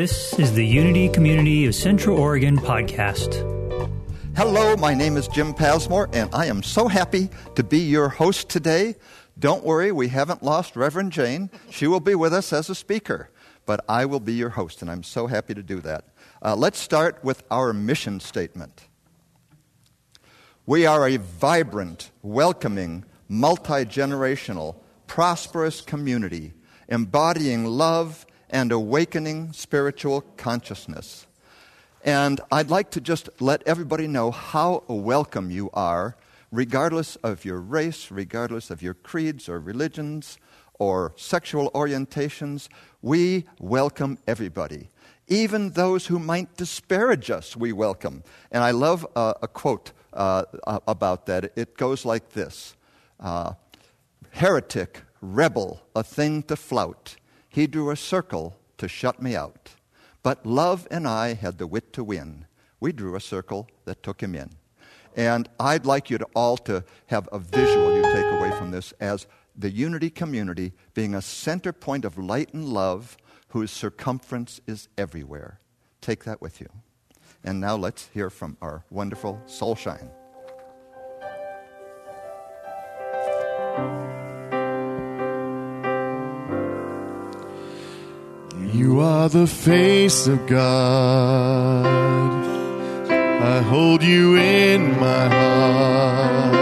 This is the Unity Community of Central Oregon podcast. Hello, my name is Jim Pasmore, and I am so happy to be your host today. Don't worry, we haven't lost Reverend Jane. She will be with us as a speaker, but I will be your host, and I'm so happy to do that. Uh, let's start with our mission statement. We are a vibrant, welcoming, multi generational, prosperous community embodying love and awakening spiritual consciousness. And I'd like to just let everybody know how welcome you are, regardless of your race, regardless of your creeds or religions or sexual orientations. We welcome everybody. Even those who might disparage us, we welcome. And I love uh, a quote uh, about that. It goes like this uh, Heretic, rebel, a thing to flout. He drew a circle to shut me out. But love and I had the wit to win. We drew a circle that took him in. And I'd like you to all to have a visual you take away from this as the unity community being a center point of light and love whose circumference is everywhere. Take that with you. And now let's hear from our wonderful Soulshine. You are the face of God. I hold you in my heart.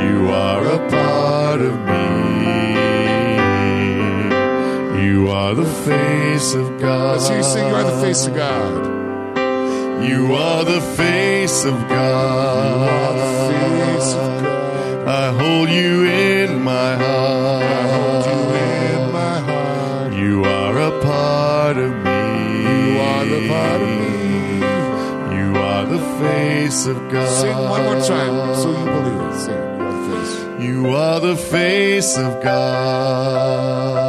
You are a part of me. You are the face of God. Let's hear you sing, You are the face of God. You are the face of God. Face of God. I hold you in my heart. You are the part of me. You are the face of God. Sing one more time so you believe it. Sing. You are the face. You are the face of God.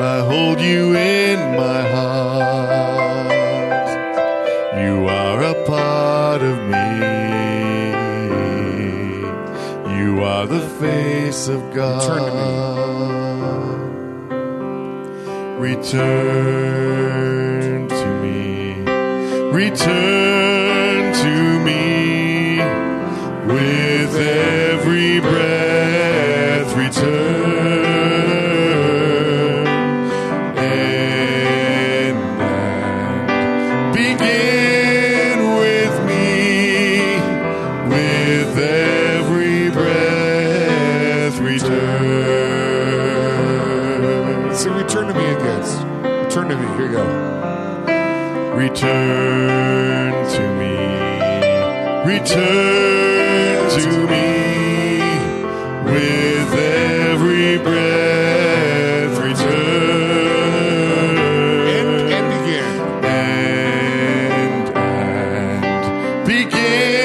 I hold you in my heart. You are a part of me. You are the face of God. Turn to Return to me. Return to me with every breath. Return and, begin with me with every breath. Return. Sing return to me again. Return to me. Here you go. Return to me. Return to me with every breath. Return And, and begin. and, and begin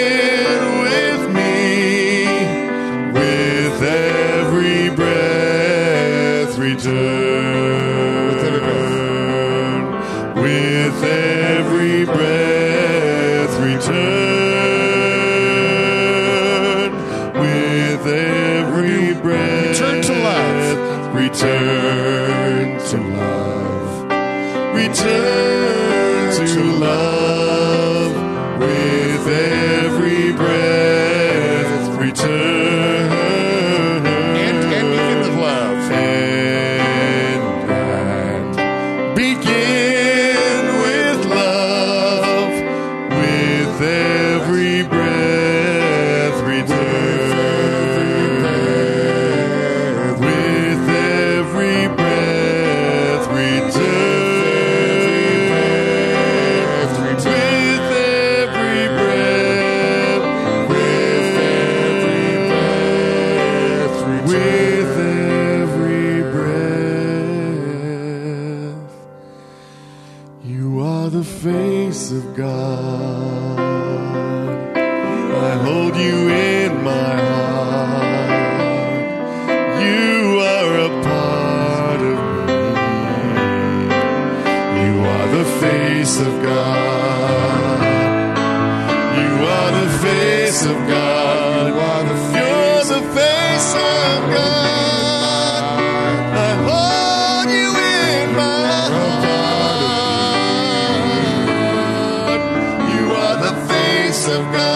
of God.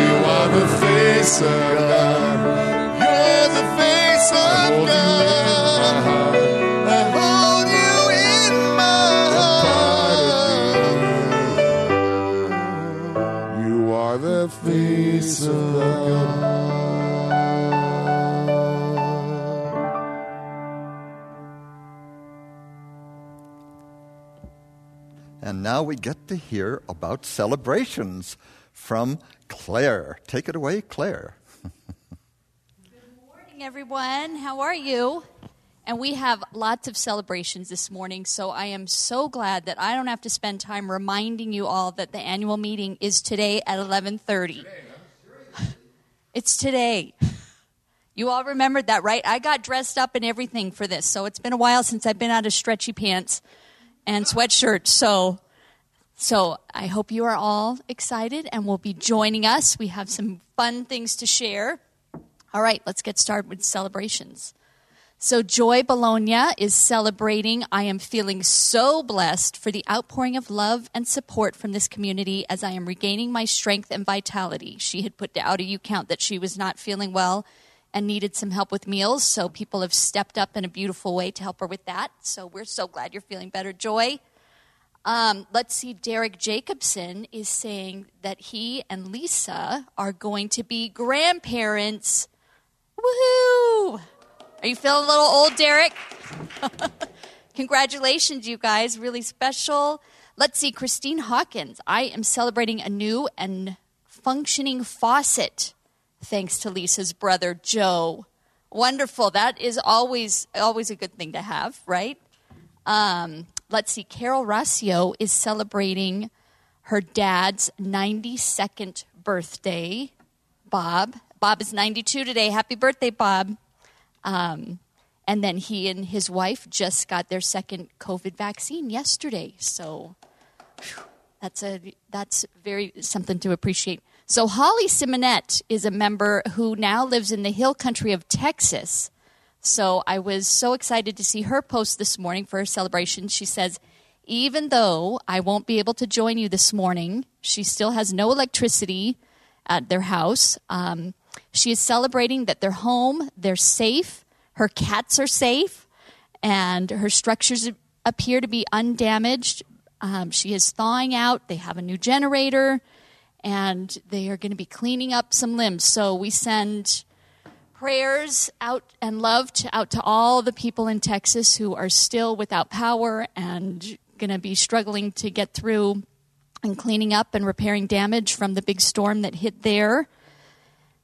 You are the face of now we get to hear about celebrations from Claire. Take it away, Claire. Good morning, everyone. How are you? And we have lots of celebrations this morning, so I am so glad that I don't have to spend time reminding you all that the annual meeting is today at 11:30. It's today. You all remembered that, right? I got dressed up and everything for this, so it's been a while since I've been out of stretchy pants and sweatshirt. So, so I hope you are all excited and will be joining us. We have some fun things to share. All right, let's get started with celebrations. So, Joy Bologna is celebrating. I am feeling so blessed for the outpouring of love and support from this community as I am regaining my strength and vitality. She had put out a count that she was not feeling well and needed some help with meals. So people have stepped up in a beautiful way to help her with that. So we're so glad you're feeling better, Joy. Um, let's see, Derek Jacobson is saying that he and Lisa are going to be grandparents. Woohoo! Are you feeling a little old, Derek? Congratulations, you guys. Really special. Let's see, Christine Hawkins. I am celebrating a new and functioning faucet thanks to Lisa's brother Joe. Wonderful. That is always always a good thing to have, right? Um, let's see. Carol Rossio is celebrating her dad's 92nd birthday. Bob. Bob is 92 today. Happy birthday, Bob. Um, and then he and his wife just got their second COVID vaccine yesterday. So whew, that's a that's very something to appreciate. So Holly Simonette is a member who now lives in the hill country of Texas. So I was so excited to see her post this morning for her celebration. She says, even though I won't be able to join you this morning, she still has no electricity at their house. Um, she is celebrating that they're home, they're safe, her cats are safe, and her structures appear to be undamaged. Um, she is thawing out. They have a new generator and they are going to be cleaning up some limbs. So we send prayers out and love to, out to all the people in Texas who are still without power and going to be struggling to get through and cleaning up and repairing damage from the big storm that hit there.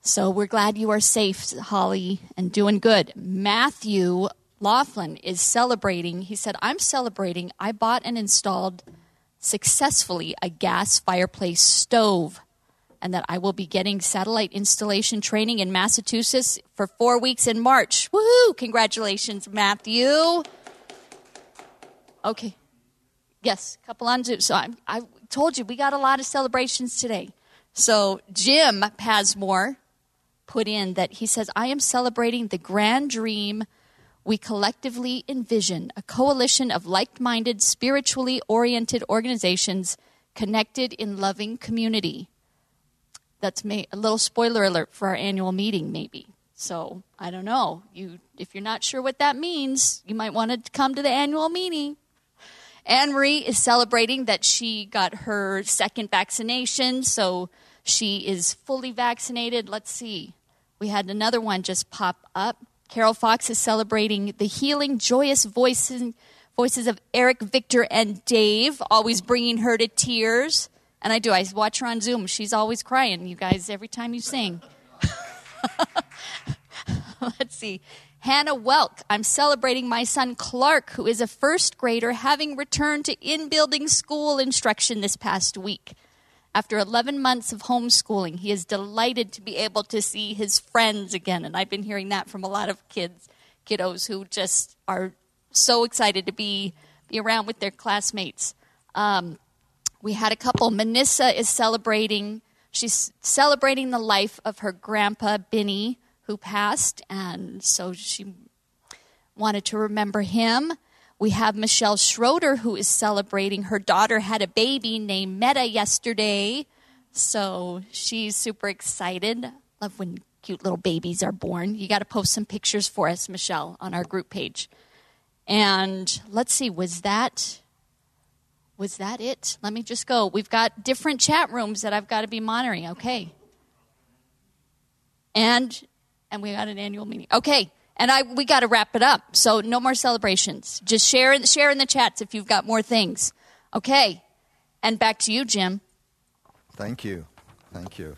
So we're glad you are safe, Holly, and doing good. Matthew Laughlin is celebrating. He said, I'm celebrating. I bought and installed successfully a gas fireplace stove and that I will be getting satellite installation training in Massachusetts for four weeks in March. Woohoo! Congratulations, Matthew. Okay. Yes, couple on Zoom. So I, I told you we got a lot of celebrations today. So Jim Pasmore put in that he says, I am celebrating the grand dream we collectively envision a coalition of like minded, spiritually oriented organizations connected in loving community. That's may, a little spoiler alert for our annual meeting, maybe. So I don't know. You, if you're not sure what that means, you might want to come to the annual meeting. Anne Marie is celebrating that she got her second vaccination, so she is fully vaccinated. Let's see. We had another one just pop up. Carol Fox is celebrating the healing, joyous voices, voices of Eric, Victor, and Dave, always bringing her to tears. And I do. I watch her on Zoom. She's always crying, you guys, every time you sing. Let's see. Hannah Welk. I'm celebrating my son Clark, who is a first grader, having returned to in building school instruction this past week. After 11 months of homeschooling, he is delighted to be able to see his friends again. And I've been hearing that from a lot of kids, kiddos who just are so excited to be, be around with their classmates. Um, we had a couple. Manissa is celebrating, she's celebrating the life of her grandpa, Benny, who passed. And so she wanted to remember him. We have Michelle Schroeder, who is celebrating. Her daughter had a baby named Meta yesterday. So she's super excited. Love when cute little babies are born. You got to post some pictures for us, Michelle, on our group page. And let's see, was that was that it? Let me just go. We've got different chat rooms that I've got to be monitoring. Okay. And and we got an annual meeting. Okay. And I we got to wrap it up. So no more celebrations. Just share share in the chats if you've got more things. Okay. And back to you, Jim. Thank you. Thank you.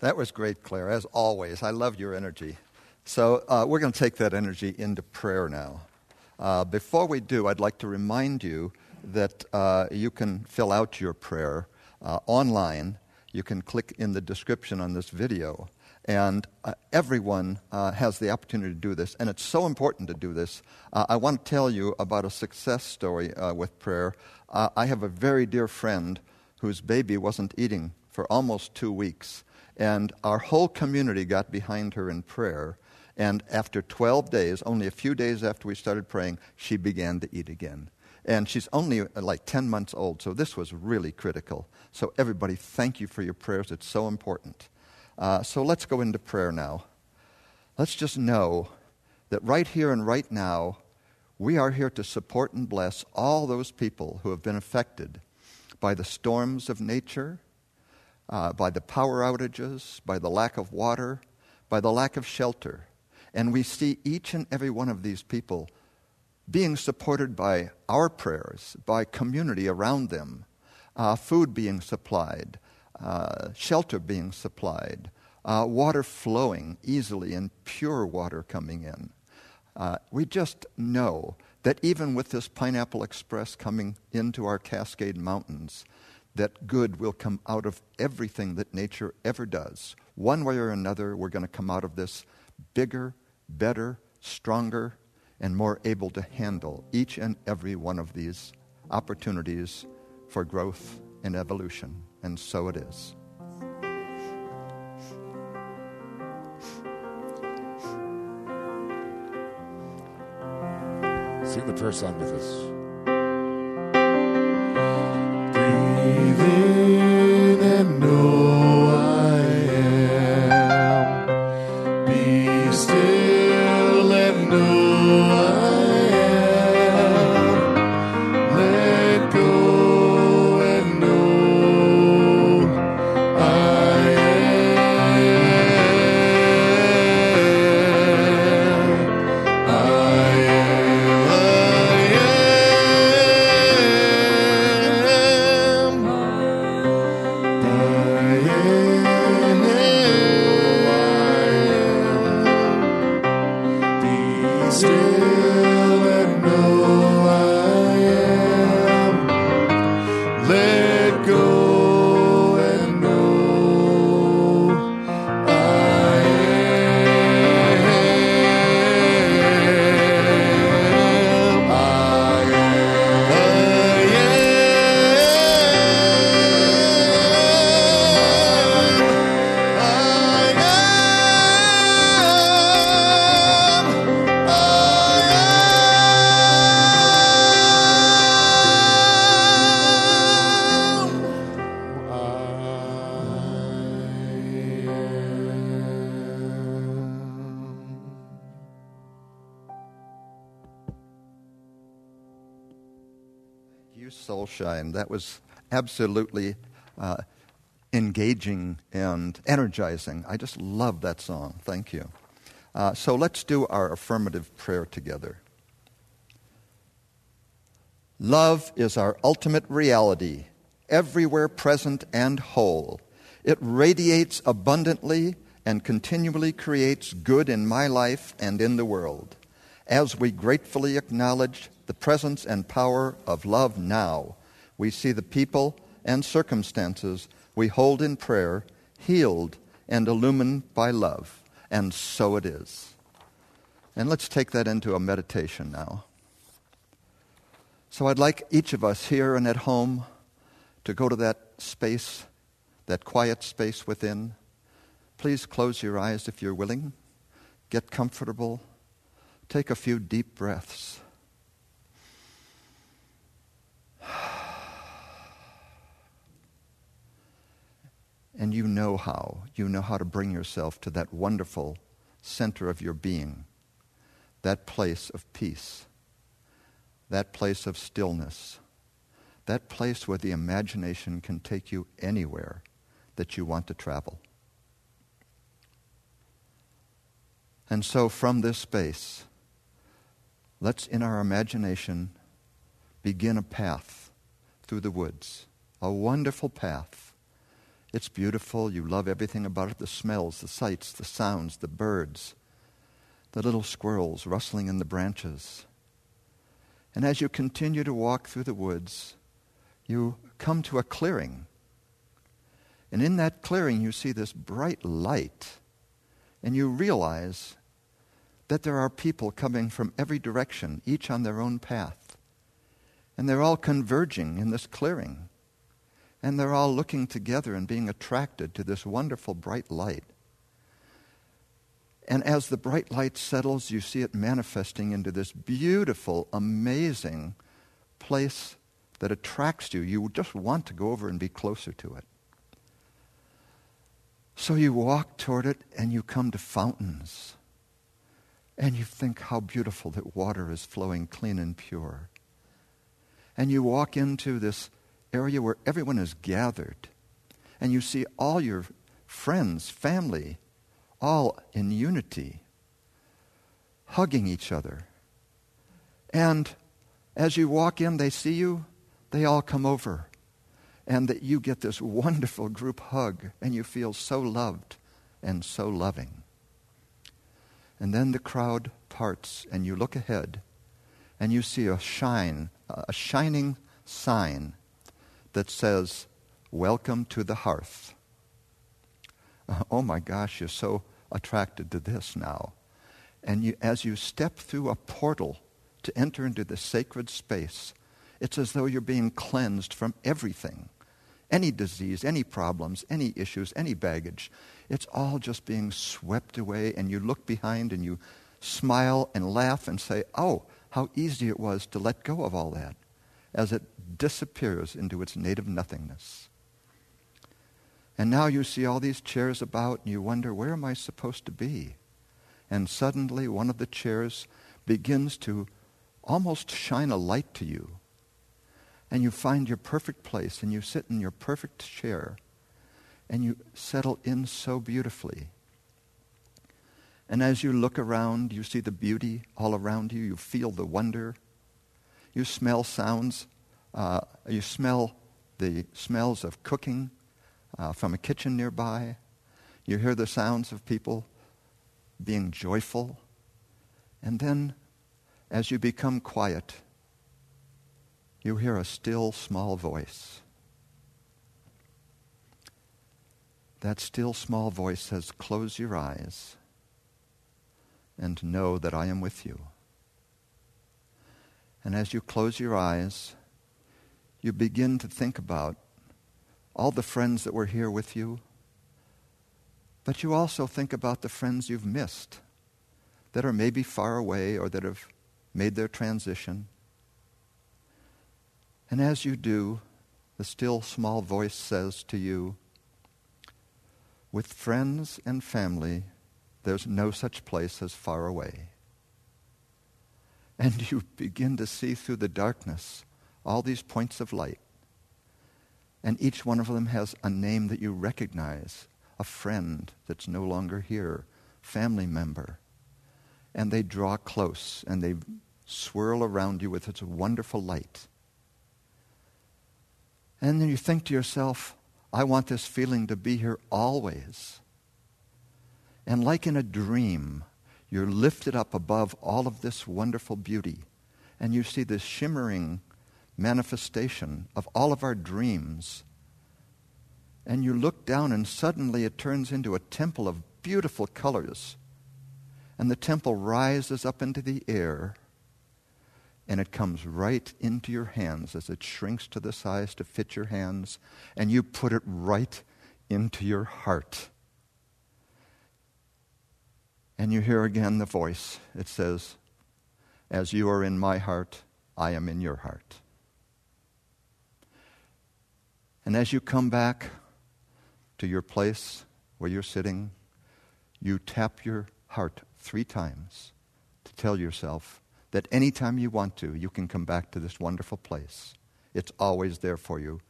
That was great, Claire, as always. I love your energy. So uh, we're going to take that energy into prayer now. Uh, before we do, I'd like to remind you that uh, you can fill out your prayer uh, online. You can click in the description on this video. And uh, everyone uh, has the opportunity to do this, and it's so important to do this. Uh, I want to tell you about a success story uh, with prayer. I have a very dear friend whose baby wasn't eating for almost two weeks, and our whole community got behind her in prayer. And after 12 days, only a few days after we started praying, she began to eat again. And she's only uh, like 10 months old, so this was really critical. So, everybody, thank you for your prayers. It's so important. Uh, so let's go into prayer now. Let's just know that right here and right now, we are here to support and bless all those people who have been affected by the storms of nature, uh, by the power outages, by the lack of water, by the lack of shelter. And we see each and every one of these people being supported by our prayers, by community around them, uh, food being supplied, uh, shelter being supplied, uh, water flowing easily, and pure water coming in. Uh, we just know that even with this Pineapple Express coming into our Cascade Mountains, that good will come out of everything that nature ever does. One way or another, we're going to come out of this bigger, better, stronger, and more able to handle each and every one of these opportunities for growth and evolution. And so it is. Sing the prayer song with us. That was absolutely uh, engaging and energizing. I just love that song. Thank you. Uh, so let's do our affirmative prayer together. Love is our ultimate reality, everywhere present and whole. It radiates abundantly and continually creates good in my life and in the world. As we gratefully acknowledge the presence and power of love now, we see the people and circumstances we hold in prayer healed and illumined by love. And so it is. And let's take that into a meditation now. So I'd like each of us here and at home to go to that space, that quiet space within. Please close your eyes if you're willing. Get comfortable. Take a few deep breaths. And you know how. You know how to bring yourself to that wonderful center of your being, that place of peace, that place of stillness, that place where the imagination can take you anywhere that you want to travel. And so, from this space, let's in our imagination begin a path through the woods, a wonderful path. It's beautiful. You love everything about it the smells, the sights, the sounds, the birds, the little squirrels rustling in the branches. And as you continue to walk through the woods, you come to a clearing. And in that clearing, you see this bright light. And you realize that there are people coming from every direction, each on their own path. And they're all converging in this clearing. And they're all looking together and being attracted to this wonderful bright light. And as the bright light settles, you see it manifesting into this beautiful, amazing place that attracts you. You just want to go over and be closer to it. So you walk toward it and you come to fountains. And you think how beautiful that water is flowing clean and pure and you walk into this area where everyone is gathered, and you see all your friends, family, all in unity, hugging each other. And as you walk in, they see you, they all come over. And that you get this wonderful group hug, and you feel so loved and so loving. And then the crowd parts, and you look ahead, and you see a shine a shining sign that says, Welcome to the hearth. Oh my gosh, you're so attracted to this now. And you, as you step through a portal to enter into the sacred space, it's as though you're being cleansed from everything any disease, any problems, any issues, any baggage. It's all just being swept away, and you look behind and you smile and laugh and say, Oh, how easy it was to let go of all that as it disappears into its native nothingness. And now you see all these chairs about and you wonder, where am I supposed to be? And suddenly one of the chairs begins to almost shine a light to you. And you find your perfect place and you sit in your perfect chair and you settle in so beautifully. And as you look around, you see the beauty all around you. You feel the wonder. You smell sounds. Uh, you smell the smells of cooking uh, from a kitchen nearby. You hear the sounds of people being joyful. And then, as you become quiet, you hear a still small voice. That still small voice says, Close your eyes and know that I am with you. And as you close your eyes, you begin to think about all the friends that were here with you, but you also think about the friends you've missed that are maybe far away or that have made their transition. And as you do, the still small voice says to you, with friends and family, there's no such place as far away. And you begin to see through the darkness all these points of light. And each one of them has a name that you recognize a friend that's no longer here, family member. And they draw close and they swirl around you with its wonderful light. And then you think to yourself, I want this feeling to be here always. And like in a dream, you're lifted up above all of this wonderful beauty. And you see this shimmering manifestation of all of our dreams. And you look down, and suddenly it turns into a temple of beautiful colors. And the temple rises up into the air, and it comes right into your hands as it shrinks to the size to fit your hands, and you put it right into your heart. And you hear again the voice. It says, As you are in my heart, I am in your heart. And as you come back to your place where you're sitting, you tap your heart three times to tell yourself that anytime you want to, you can come back to this wonderful place. It's always there for you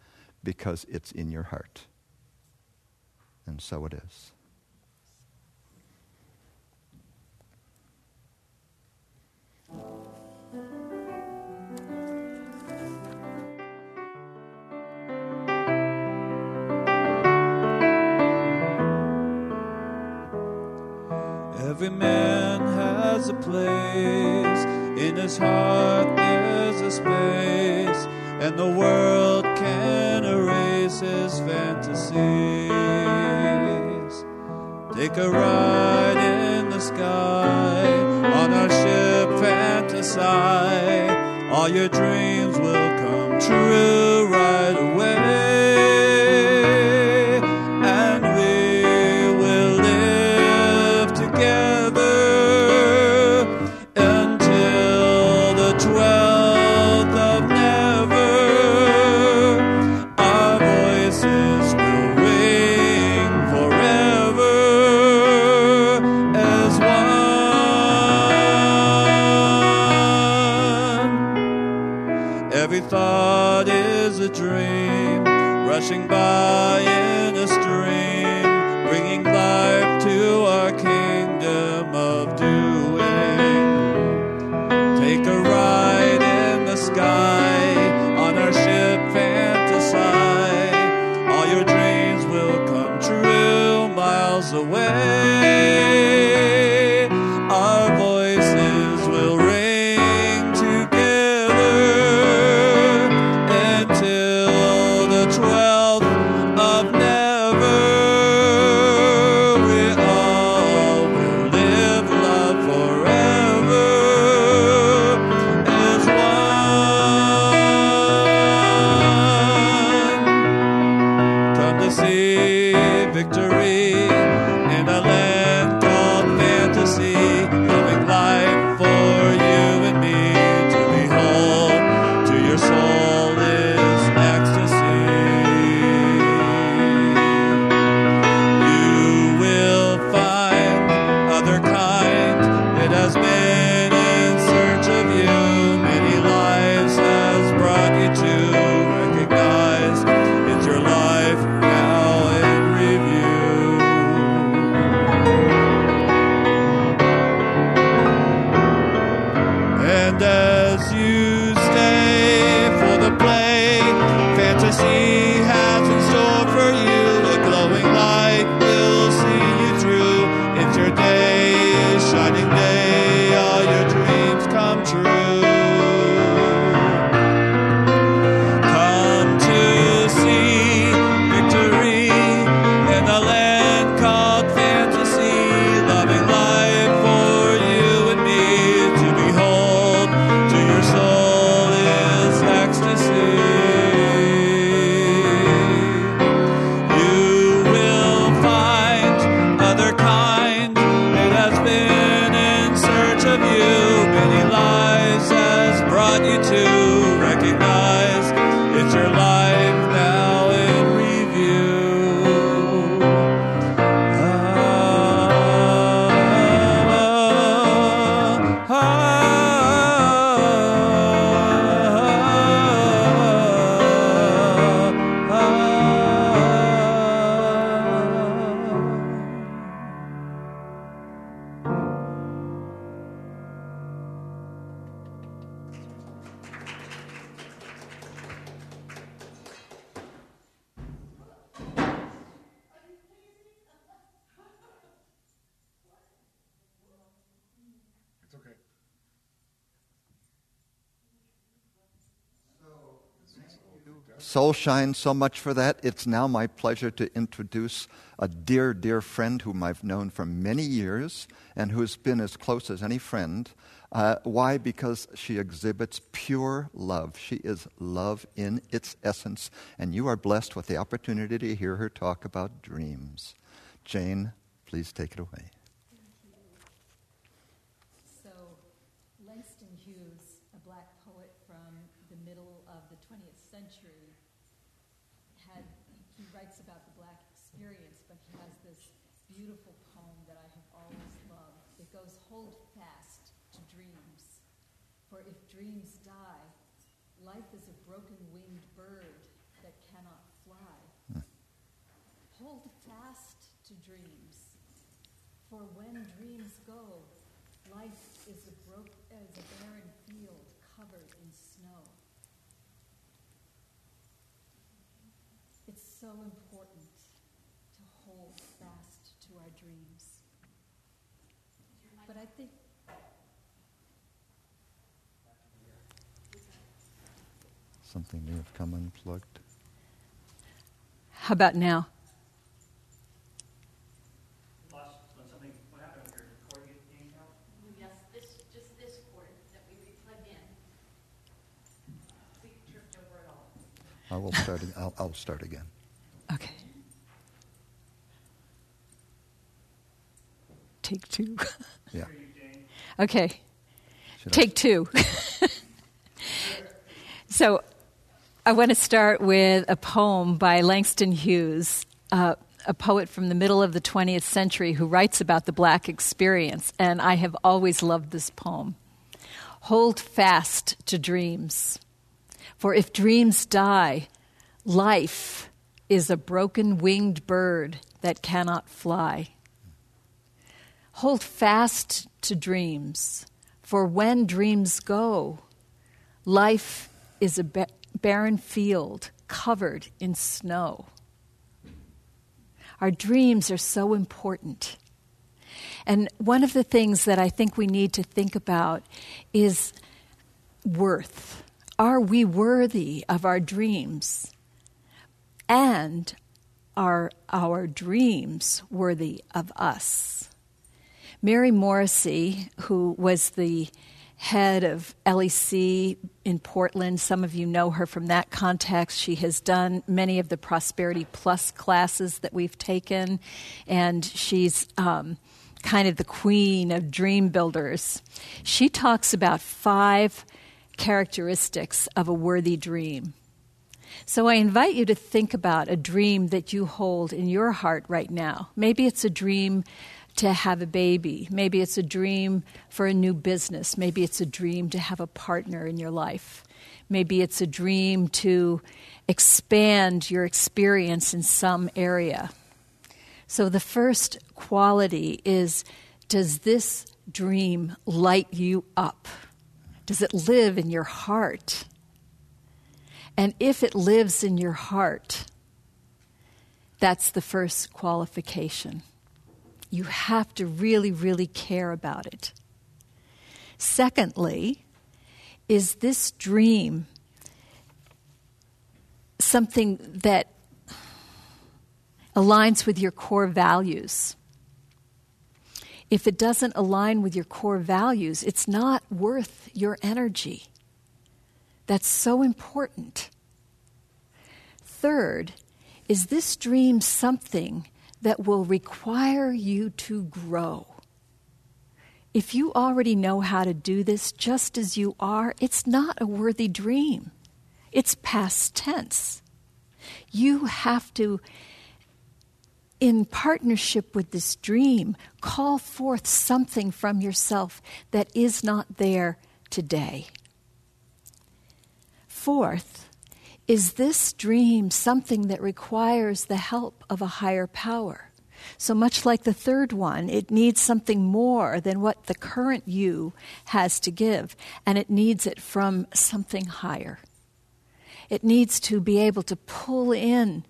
because it's in your heart. And so it is. Every man has a place, in his heart there's a space, and the world can erase his fantasies. Take a ride in the sky, on our ship fantasize, all your dreams will come true right away. Soul shines so much for that. It's now my pleasure to introduce a dear, dear friend whom I've known for many years and who's been as close as any friend. Uh, why? Because she exhibits pure love. She is love in its essence, and you are blessed with the opportunity to hear her talk about dreams. Jane, please take it away. So, Langston Hughes, a black poet from the middle of the 20th century, had writes about the black experience, but he has this beautiful poem that I have always loved. It goes, Hold fast to dreams, for if dreams die, life is a broken winged bird that cannot fly. Hold fast to dreams, for when dreams go, life is a, broke, is a barren field covered in snow. It's so important to hold fast to our dreams. But I think Something may have come unplugged. How about now? Yes, this, just this cord that we plugged in. We tripped over it all. I will start. I'll, I'll start again. Okay. Take two. Yeah. okay. Should I- Take two. so I want to start with a poem by Langston Hughes, uh, a poet from the middle of the 20th century who writes about the black experience. And I have always loved this poem. Hold fast to dreams, for if dreams die, life is a broken winged bird that cannot fly. Hold fast to dreams, for when dreams go, life is a ba- barren field covered in snow. Our dreams are so important. And one of the things that I think we need to think about is worth. Are we worthy of our dreams? And are our dreams worthy of us? Mary Morrissey, who was the head of LEC in Portland, some of you know her from that context. She has done many of the Prosperity Plus classes that we've taken, and she's um, kind of the queen of dream builders. She talks about five characteristics of a worthy dream. So I invite you to think about a dream that you hold in your heart right now. Maybe it's a dream to have a baby. Maybe it's a dream for a new business. Maybe it's a dream to have a partner in your life. Maybe it's a dream to expand your experience in some area. So the first quality is does this dream light you up? Does it live in your heart? And if it lives in your heart, that's the first qualification. You have to really, really care about it. Secondly, is this dream something that aligns with your core values? If it doesn't align with your core values, it's not worth your energy. That's so important. Third, is this dream something that will require you to grow? If you already know how to do this just as you are, it's not a worthy dream. It's past tense. You have to, in partnership with this dream, call forth something from yourself that is not there today. Fourth, is this dream something that requires the help of a higher power? So much like the third one, it needs something more than what the current you has to give, and it needs it from something higher. It needs to be able to pull in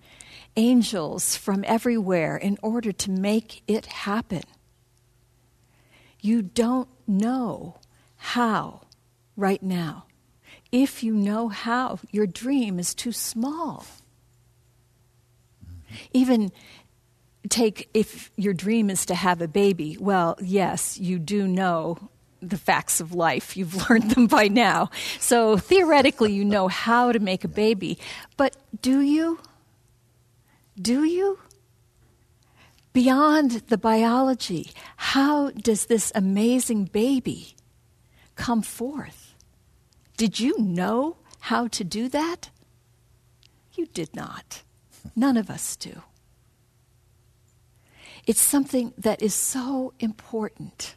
angels from everywhere in order to make it happen. You don't know how right now. If you know how, your dream is too small. Even take if your dream is to have a baby, well, yes, you do know the facts of life. You've learned them by now. So theoretically, you know how to make a baby. But do you? Do you? Beyond the biology, how does this amazing baby come forth? Did you know how to do that? You did not. None of us do. It's something that is so important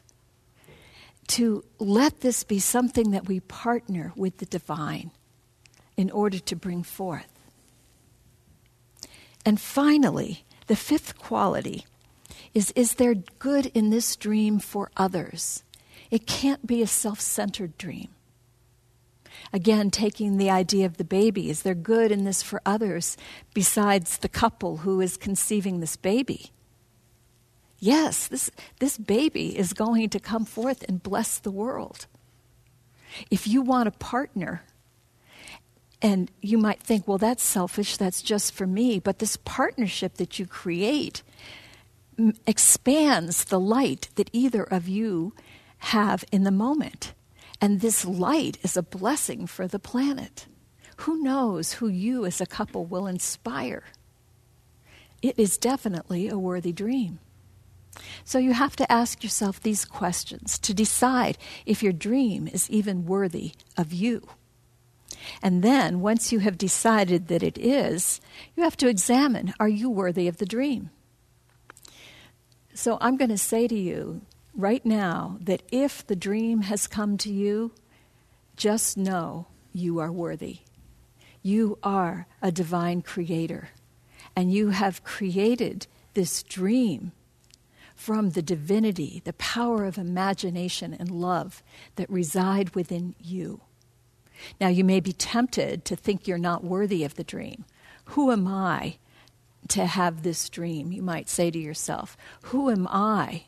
to let this be something that we partner with the divine in order to bring forth. And finally, the fifth quality is is there good in this dream for others? It can't be a self centered dream. Again, taking the idea of the baby, is there good in this for others besides the couple who is conceiving this baby? Yes, this, this baby is going to come forth and bless the world. If you want a partner, and you might think, well, that's selfish, that's just for me, but this partnership that you create m- expands the light that either of you have in the moment. And this light is a blessing for the planet. Who knows who you as a couple will inspire? It is definitely a worthy dream. So you have to ask yourself these questions to decide if your dream is even worthy of you. And then, once you have decided that it is, you have to examine are you worthy of the dream? So I'm going to say to you right now that if the dream has come to you, just know you are worthy. You are a divine creator, and you have created this dream from the divinity, the power of imagination and love that reside within you. Now, you may be tempted to think you're not worthy of the dream. Who am I to have this dream? You might say to yourself, Who am I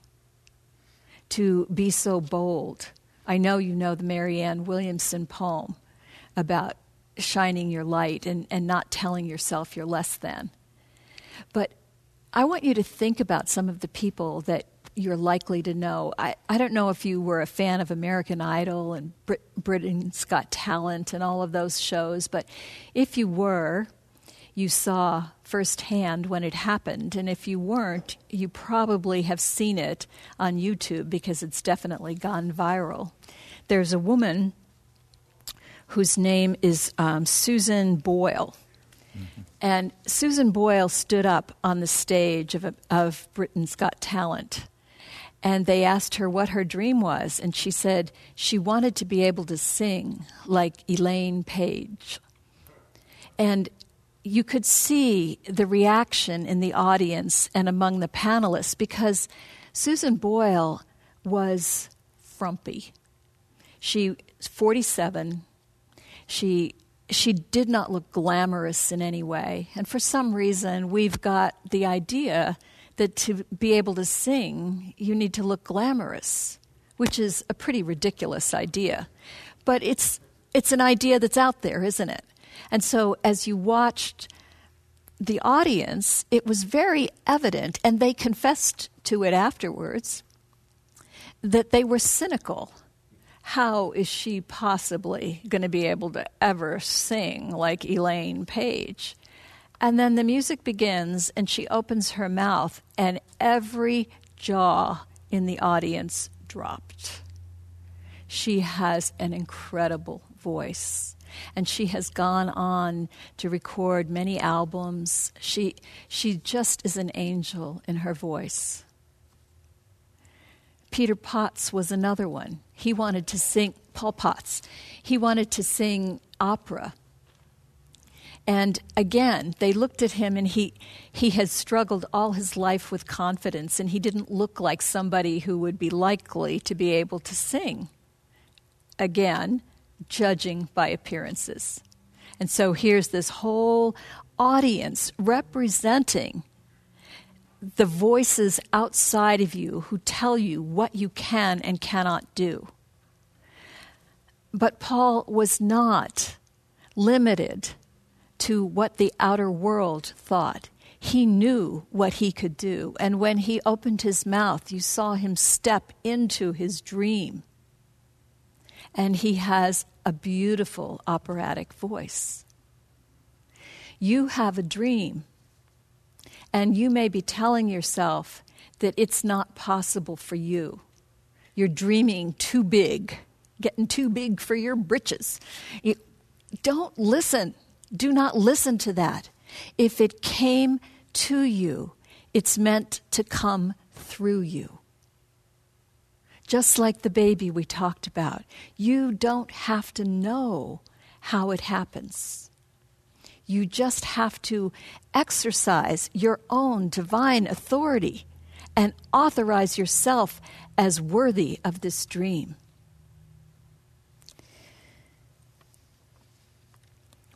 to be so bold? I know you know the Marianne Williamson poem about shining your light and, and not telling yourself you're less than. But I want you to think about some of the people that you're likely to know. I, I don't know if you were a fan of American Idol and Brit- Britain's Got Talent and all of those shows, but if you were, you saw firsthand when it happened. And if you weren't, you probably have seen it on YouTube because it's definitely gone viral. There's a woman whose name is um, Susan Boyle. Mm-hmm. And Susan Boyle stood up on the stage of, of Britain's Got Talent. And they asked her what her dream was. And she said she wanted to be able to sing like Elaine Paige. And you could see the reaction in the audience and among the panelists because Susan Boyle was frumpy. She 47. She she did not look glamorous in any way. And for some reason, we've got the idea that to be able to sing, you need to look glamorous, which is a pretty ridiculous idea. But it's, it's an idea that's out there, isn't it? And so as you watched the audience, it was very evident, and they confessed to it afterwards, that they were cynical how is she possibly going to be able to ever sing like Elaine Paige? And then the music begins, and she opens her mouth, and every jaw in the audience dropped. She has an incredible voice. And she has gone on to record many albums. She, she just is an angel in her voice. Peter Potts was another one. He wanted to sing, Paul Potts, he wanted to sing opera. And again, they looked at him and he, he had struggled all his life with confidence, and he didn't look like somebody who would be likely to be able to sing. Again, judging by appearances. And so here's this whole audience representing the voices outside of you who tell you what you can and cannot do. But Paul was not limited to what the outer world thought. He knew what he could do. And when he opened his mouth, you saw him step into his dream. And he has a beautiful operatic voice. You have a dream and you may be telling yourself that it's not possible for you. You're dreaming too big, getting too big for your britches. You, don't listen. Do not listen to that. If it came to you, it's meant to come through you. Just like the baby we talked about, you don't have to know how it happens. You just have to exercise your own divine authority and authorize yourself as worthy of this dream.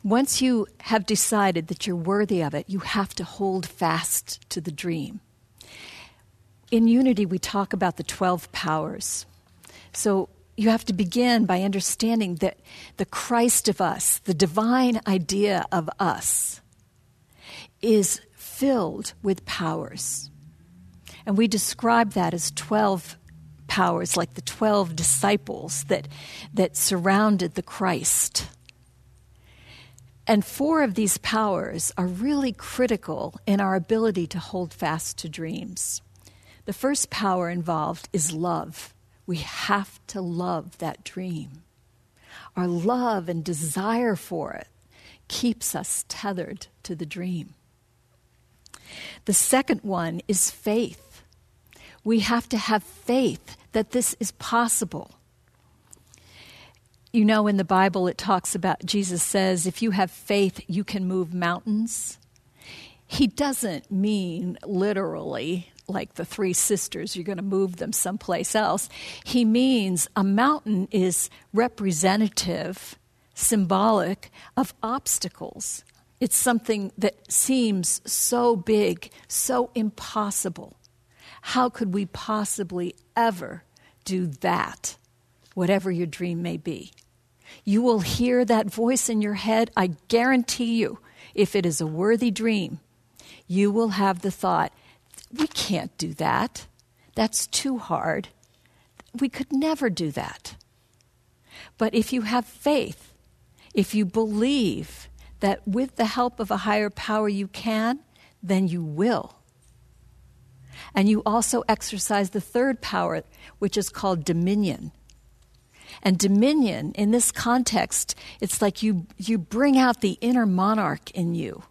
Once you have decided that you're worthy of it, you have to hold fast to the dream. In Unity, we talk about the 12 powers. So you have to begin by understanding that the Christ of us, the divine idea of us, is filled with powers. And we describe that as 12 powers, like the 12 disciples that, that surrounded the Christ. And four of these powers are really critical in our ability to hold fast to dreams. The first power involved is love. We have to love that dream. Our love and desire for it keeps us tethered to the dream. The second one is faith. We have to have faith that this is possible. You know, in the Bible, it talks about, Jesus says, if you have faith, you can move mountains. He doesn't mean literally like the three sisters, you're going to move them someplace else. He means a mountain is representative, symbolic of obstacles. It's something that seems so big, so impossible. How could we possibly ever do that? whatever your dream may be. You will hear that voice in your head. I guarantee you, if it is a worthy dream, you will have the thought, we can't do that. That's too hard. We could never do that. But if you have faith, if you believe that with the help of a higher power you can, then you will. And you also exercise the third power, which is called dominion. And dominion, in this context, it's like you, you bring out the inner monarch in you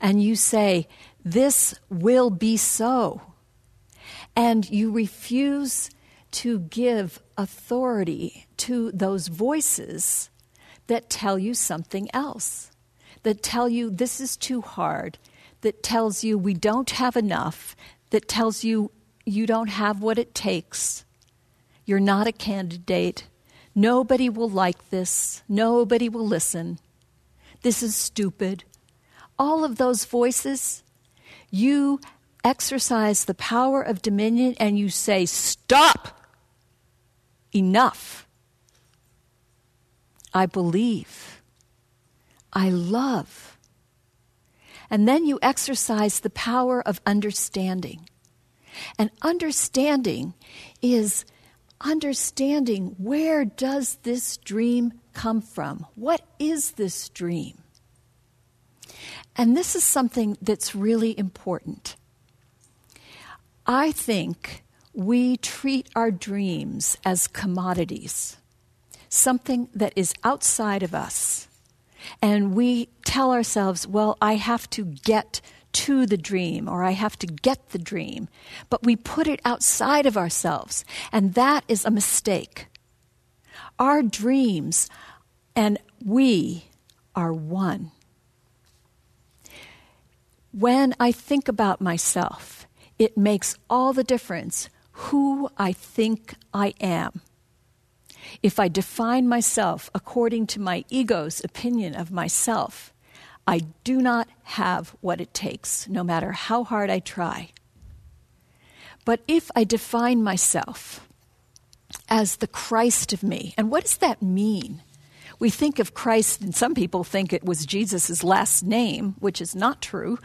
and you say, This will be so. And you refuse to give authority to those voices that tell you something else, that tell you this is too hard, that tells you we don't have enough, that tells you you don't have what it takes, you're not a candidate, Nobody will like this. Nobody will listen. This is stupid. All of those voices, you exercise the power of dominion and you say, Stop! Enough. I believe. I love. And then you exercise the power of understanding. And understanding is understanding where does this dream come from? What is this dream? And this is something that's really important. I think we treat our dreams as commodities, something that is outside of us. And we tell ourselves, well, I have to get to the dream or I have to get the dream, but we put it outside of ourselves, and that is a mistake. Our dreams and we are one. When I think about myself, it makes all the difference who I think I am. If I define myself according to my ego's opinion of myself, I do not have what it takes, no matter how hard I try. But if I define myself as the Christ of me, and what does that mean? We think of Christ, and some people think it was Jesus' last name, which is not true.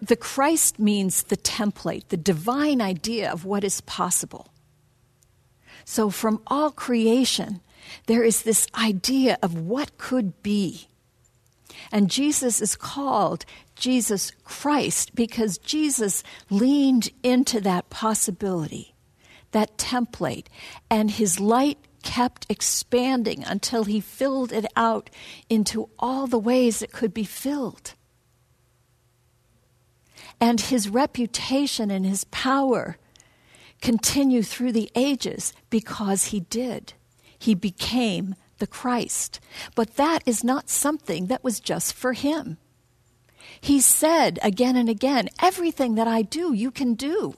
The Christ means the template, the divine idea of what is possible. So, from all creation, there is this idea of what could be. And Jesus is called Jesus Christ because Jesus leaned into that possibility, that template, and his light kept expanding until he filled it out into all the ways it could be filled. and his reputation and his power continue through the ages because he did. He became the Christ. But that is not something that was just for him. He said again and again, Everything that I do, you can do.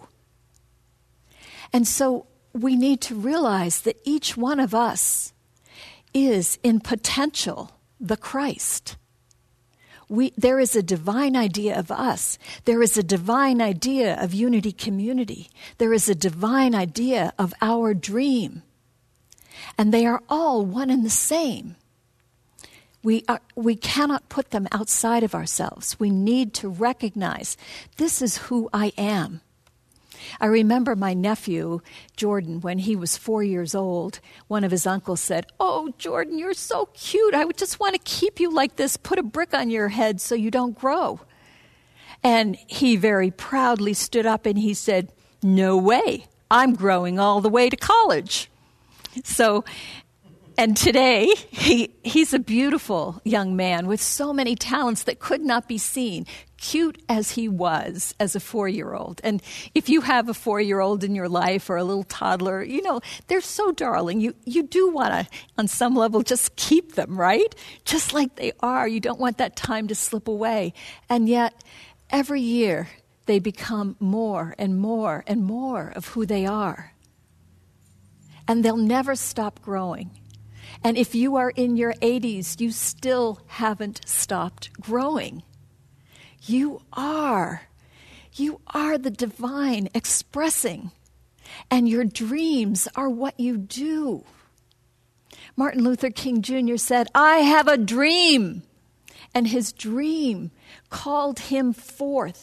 And so we need to realize that each one of us is, in potential, the Christ. We, there is a divine idea of us. There is a divine idea of unity community. There is a divine idea of our dream. And they are all one and the same. We, are, we cannot put them outside of ourselves. We need to recognize this is who I am. I remember my nephew, Jordan, when he was four years old, one of his uncles said, Oh, Jordan, you're so cute. I would just want to keep you like this, put a brick on your head so you don't grow. And he very proudly stood up and he said, No way. I'm growing all the way to college. So and today, he, he's a beautiful young man with so many talents that could not be seen, cute as he was as a four year old. And if you have a four year old in your life or a little toddler, you know, they're so darling. You, you do want to, on some level, just keep them, right? Just like they are. You don't want that time to slip away. And yet, every year, they become more and more and more of who they are. And they'll never stop growing. And if you are in your 80s, you still haven't stopped growing. You are. You are the divine expressing. And your dreams are what you do. Martin Luther King Jr. said, I have a dream. And his dream called him forth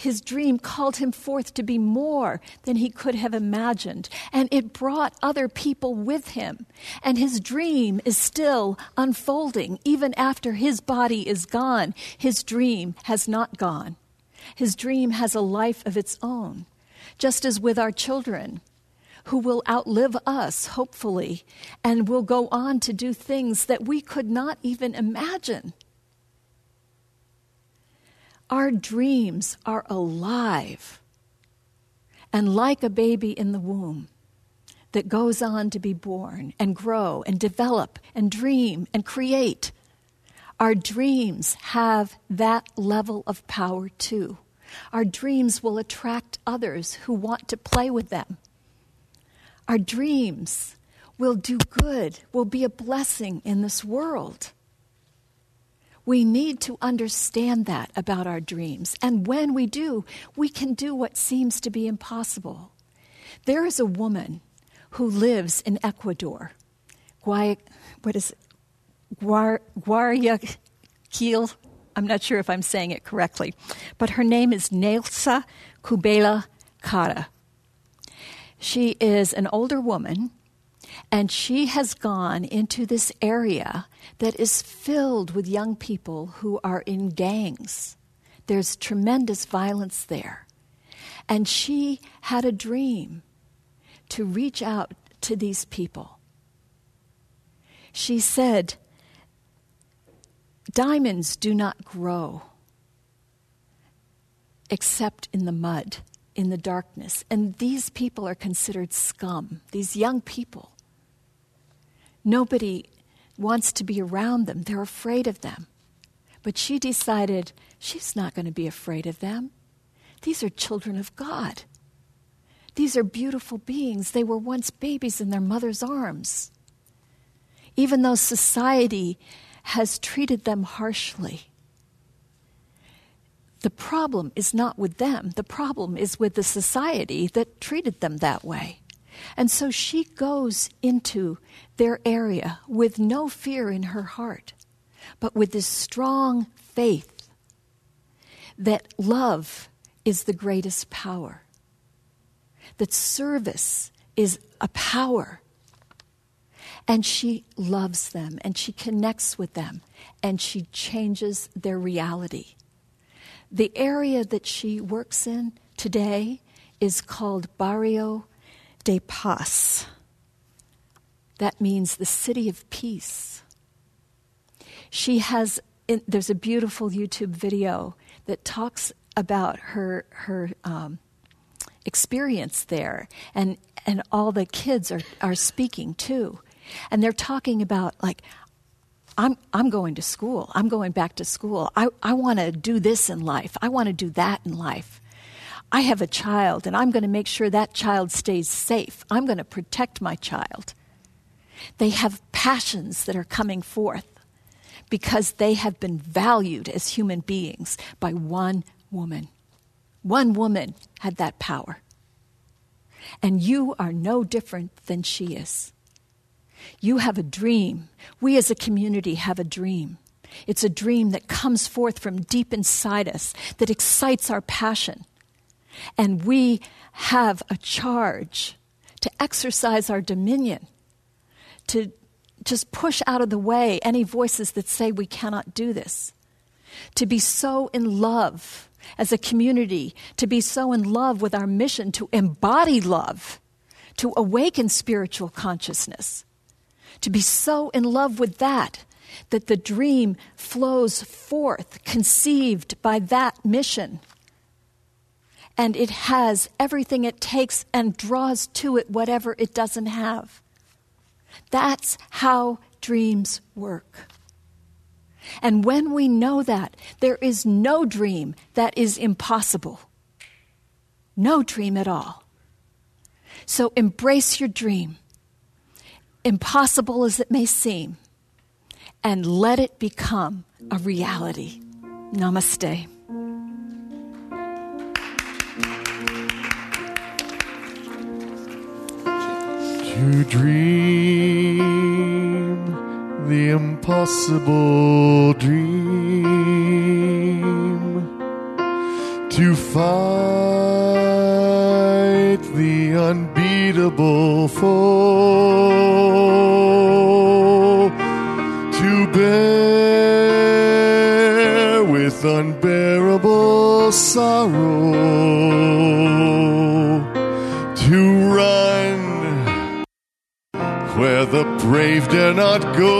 his dream called him forth to be more than he could have imagined, and it brought other people with him. And his dream is still unfolding. Even after his body is gone, his dream has not gone. His dream has a life of its own, just as with our children. Who will outlive us, hopefully, and will go on to do things that we could not even imagine. Our dreams are alive and like a baby in the womb that goes on to be born and grow and develop and dream and create. Our dreams have that level of power too. Our dreams will attract others who want to play with them. Our dreams will do good, will be a blessing in this world. We need to understand that about our dreams. And when we do, we can do what seems to be impossible. There is a woman who lives in Ecuador. Guay, what is it? Guar, Guayaquil. I'm not sure if I'm saying it correctly, but her name is Nelsa Kubela Cara. She is an older woman and she has gone into this area that is filled with young people who are in gangs. There's tremendous violence there. And she had a dream to reach out to these people. She said, Diamonds do not grow except in the mud, in the darkness. And these people are considered scum, these young people. Nobody wants to be around them, they're afraid of them. But she decided she's not going to be afraid of them. These are children of God. These are beautiful beings. They were once babies in their mother's arms. Even though society has treated them harshly, the problem is not with them. The problem is with the society that treated them that way. And so she goes into their area with no fear in her heart, but with this strong faith that love is the greatest power, that service is a power. And she loves them and she connects with them and she changes their reality. The area that she works in today is called Barrio de Paz. That means the city of peace. She has, there's a beautiful YouTube video that talks about her her um, experience there, and and all the kids are are speaking too, and they're talking about like. I'm, I'm going to school. I'm going back to school. I, I want to do this in life. I want to do that in life. I have a child, and I'm going to make sure that child stays safe. I'm going to protect my child. They have passions that are coming forth because they have been valued as human beings by one woman. One woman had that power. And you are no different than she is. You have a dream. We as a community have a dream. It's a dream that comes forth from deep inside us, that excites our passion. And we have a charge to exercise our dominion, to just push out of the way any voices that say we cannot do this, to be so in love as a community, to be so in love with our mission to embody love, to awaken spiritual consciousness, to be so in love with that that the dream flows forth, conceived by that mission. And it has everything it takes and draws to it whatever it doesn't have. That's how dreams work. And when we know that, there is no dream that is impossible. No dream at all. So embrace your dream, impossible as it may seem, and let it become a reality. Namaste. To dream the impossible dream, to fight the unbeatable foe, to bear with unbearable sorrow, where the brave dare not go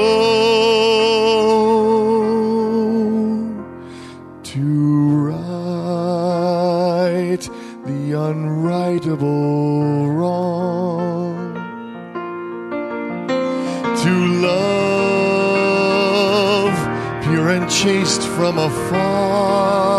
to right the unrightable wrong. To love pure and chaste from afar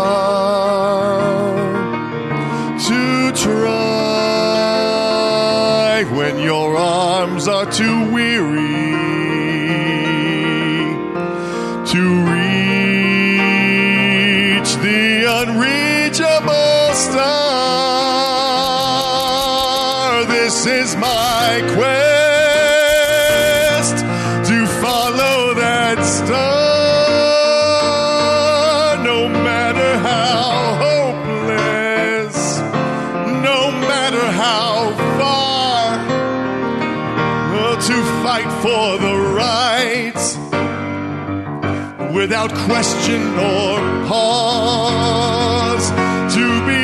without question or pause, to be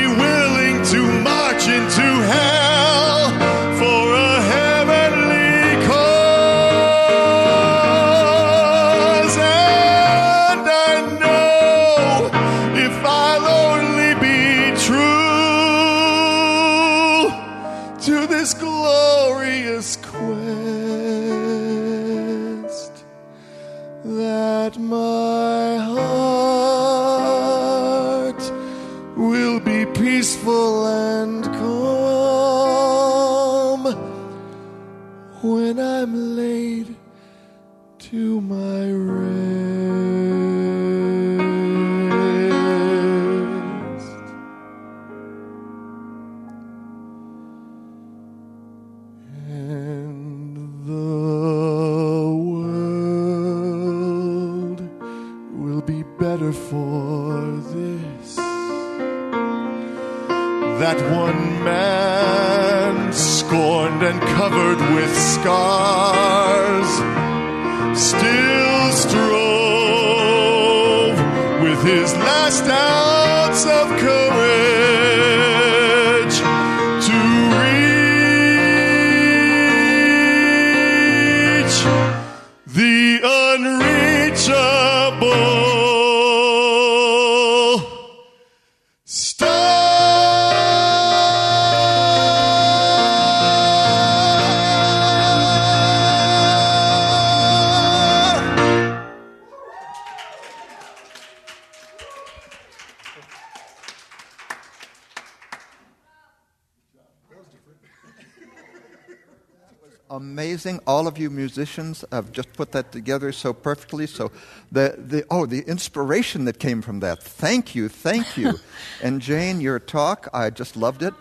amazing. All of you musicians have just put that together so perfectly. So, the, the oh, the inspiration that came from that. Thank you, thank you. and Jane, your talk, I just loved it.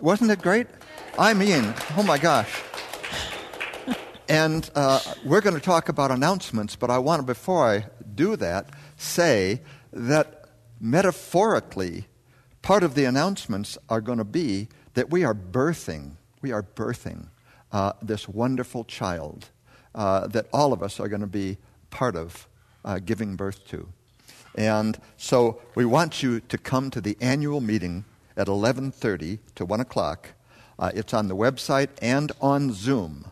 Wasn't it great? I mean, oh my gosh. And uh, we're going to talk about announcements, but I want to, before I do that, say that metaphorically, part of the announcements are going to be that we are birthing, we are birthing uh, this wonderful child uh, that all of us are going to be part of uh, giving birth to. And so we want you to come to the annual meeting at 11:30 to 1 o'clock. Uh, it's on the website and on Zoom.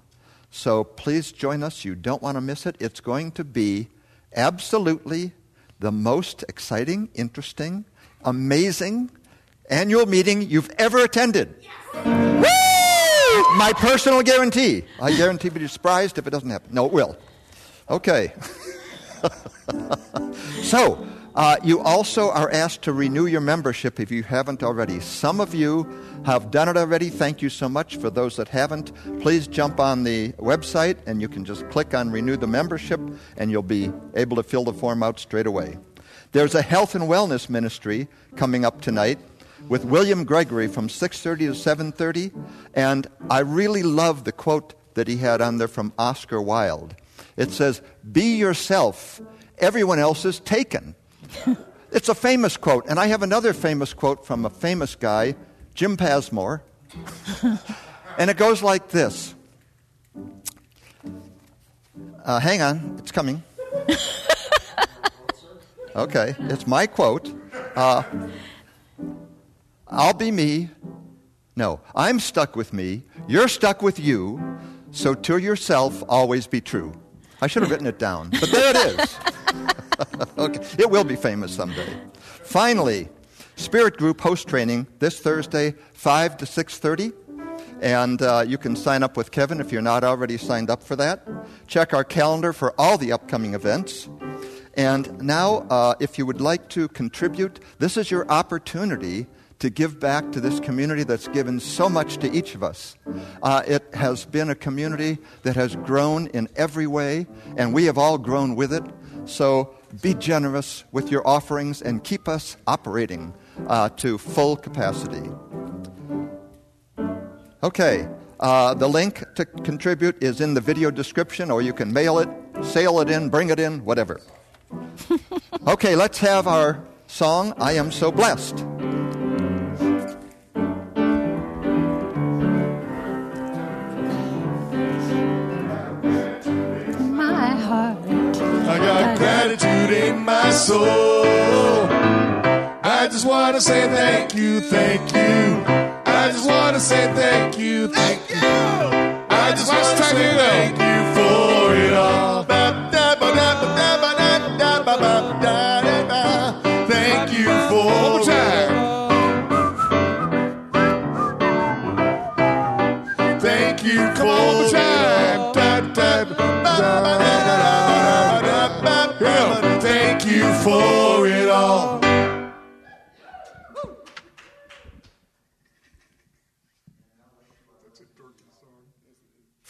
So please join us. You don't want to miss it. It's going to be absolutely the most exciting, interesting, amazing annual meeting you've ever attended. Woo! My personal guarantee. I guarantee you'll be surprised if it doesn't happen. No, it will. Okay. so, uh, you also are asked to renew your membership if you haven't already. Some of you have done it already. Thank you so much. For those that haven't, please jump on the website and you can just click on renew the membership and you'll be able to fill the form out straight away. There's a health and wellness ministry coming up tonight with William Gregory from 6:30 to 7:30 and I really love the quote that he had on there from Oscar Wilde. It says, "Be yourself. Everyone else is taken." it's a famous quote. And I have another famous quote from a famous guy, Jim Passmore. and it goes like this uh, Hang on, it's coming. okay, it's my quote. Uh, I'll be me. No, I'm stuck with me. You're stuck with you. So to yourself, always be true. I should have written it down, but there it is. okay. It will be famous someday. Finally, Spirit Group host training this Thursday, 5 to 6.30. And uh, you can sign up with Kevin if you're not already signed up for that. Check our calendar for all the upcoming events. And now, uh, if you would like to contribute, this is your opportunity to give back to this community that's given so much to each of us. Uh, it has been a community that has grown in every way, and we have all grown with it. So be generous with your offerings and keep us operating uh, to full capacity. Okay, uh, the link to contribute is in the video description, or you can mail it, sail it in, bring it in, whatever. okay, let's have our song, I Am So Blessed. Gratitude in my soul. I just want to say thank you, thank you. I just want to say thank you, thank you. I just want to say thank you for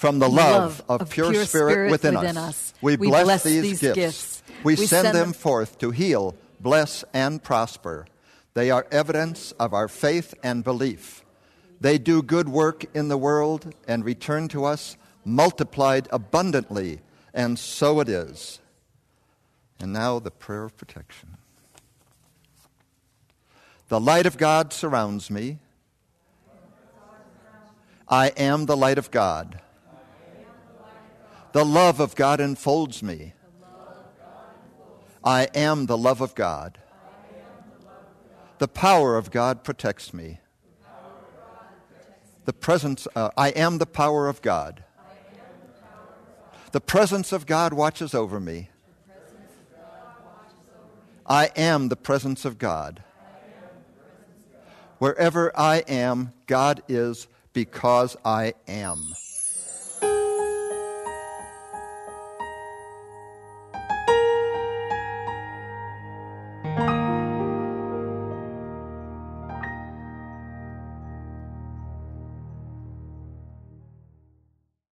From the love, love of, pure, pure spirit, spirit, within, within us, us, we, we bless, bless these, these gifts. gifts. We, we send, send them forth to heal, bless, and prosper. They are evidence of our faith and belief. They do good work in the world and return to us multiplied abundantly, and so it is. And now the prayer of protection. The light of God surrounds me. I am the light of God. The love of God enfolds me. I am the love of God. The power of God protects me. The presence, uh, I am the power of God. The presence of God watches over me. I am the presence of God. Wherever I am, God is because I am.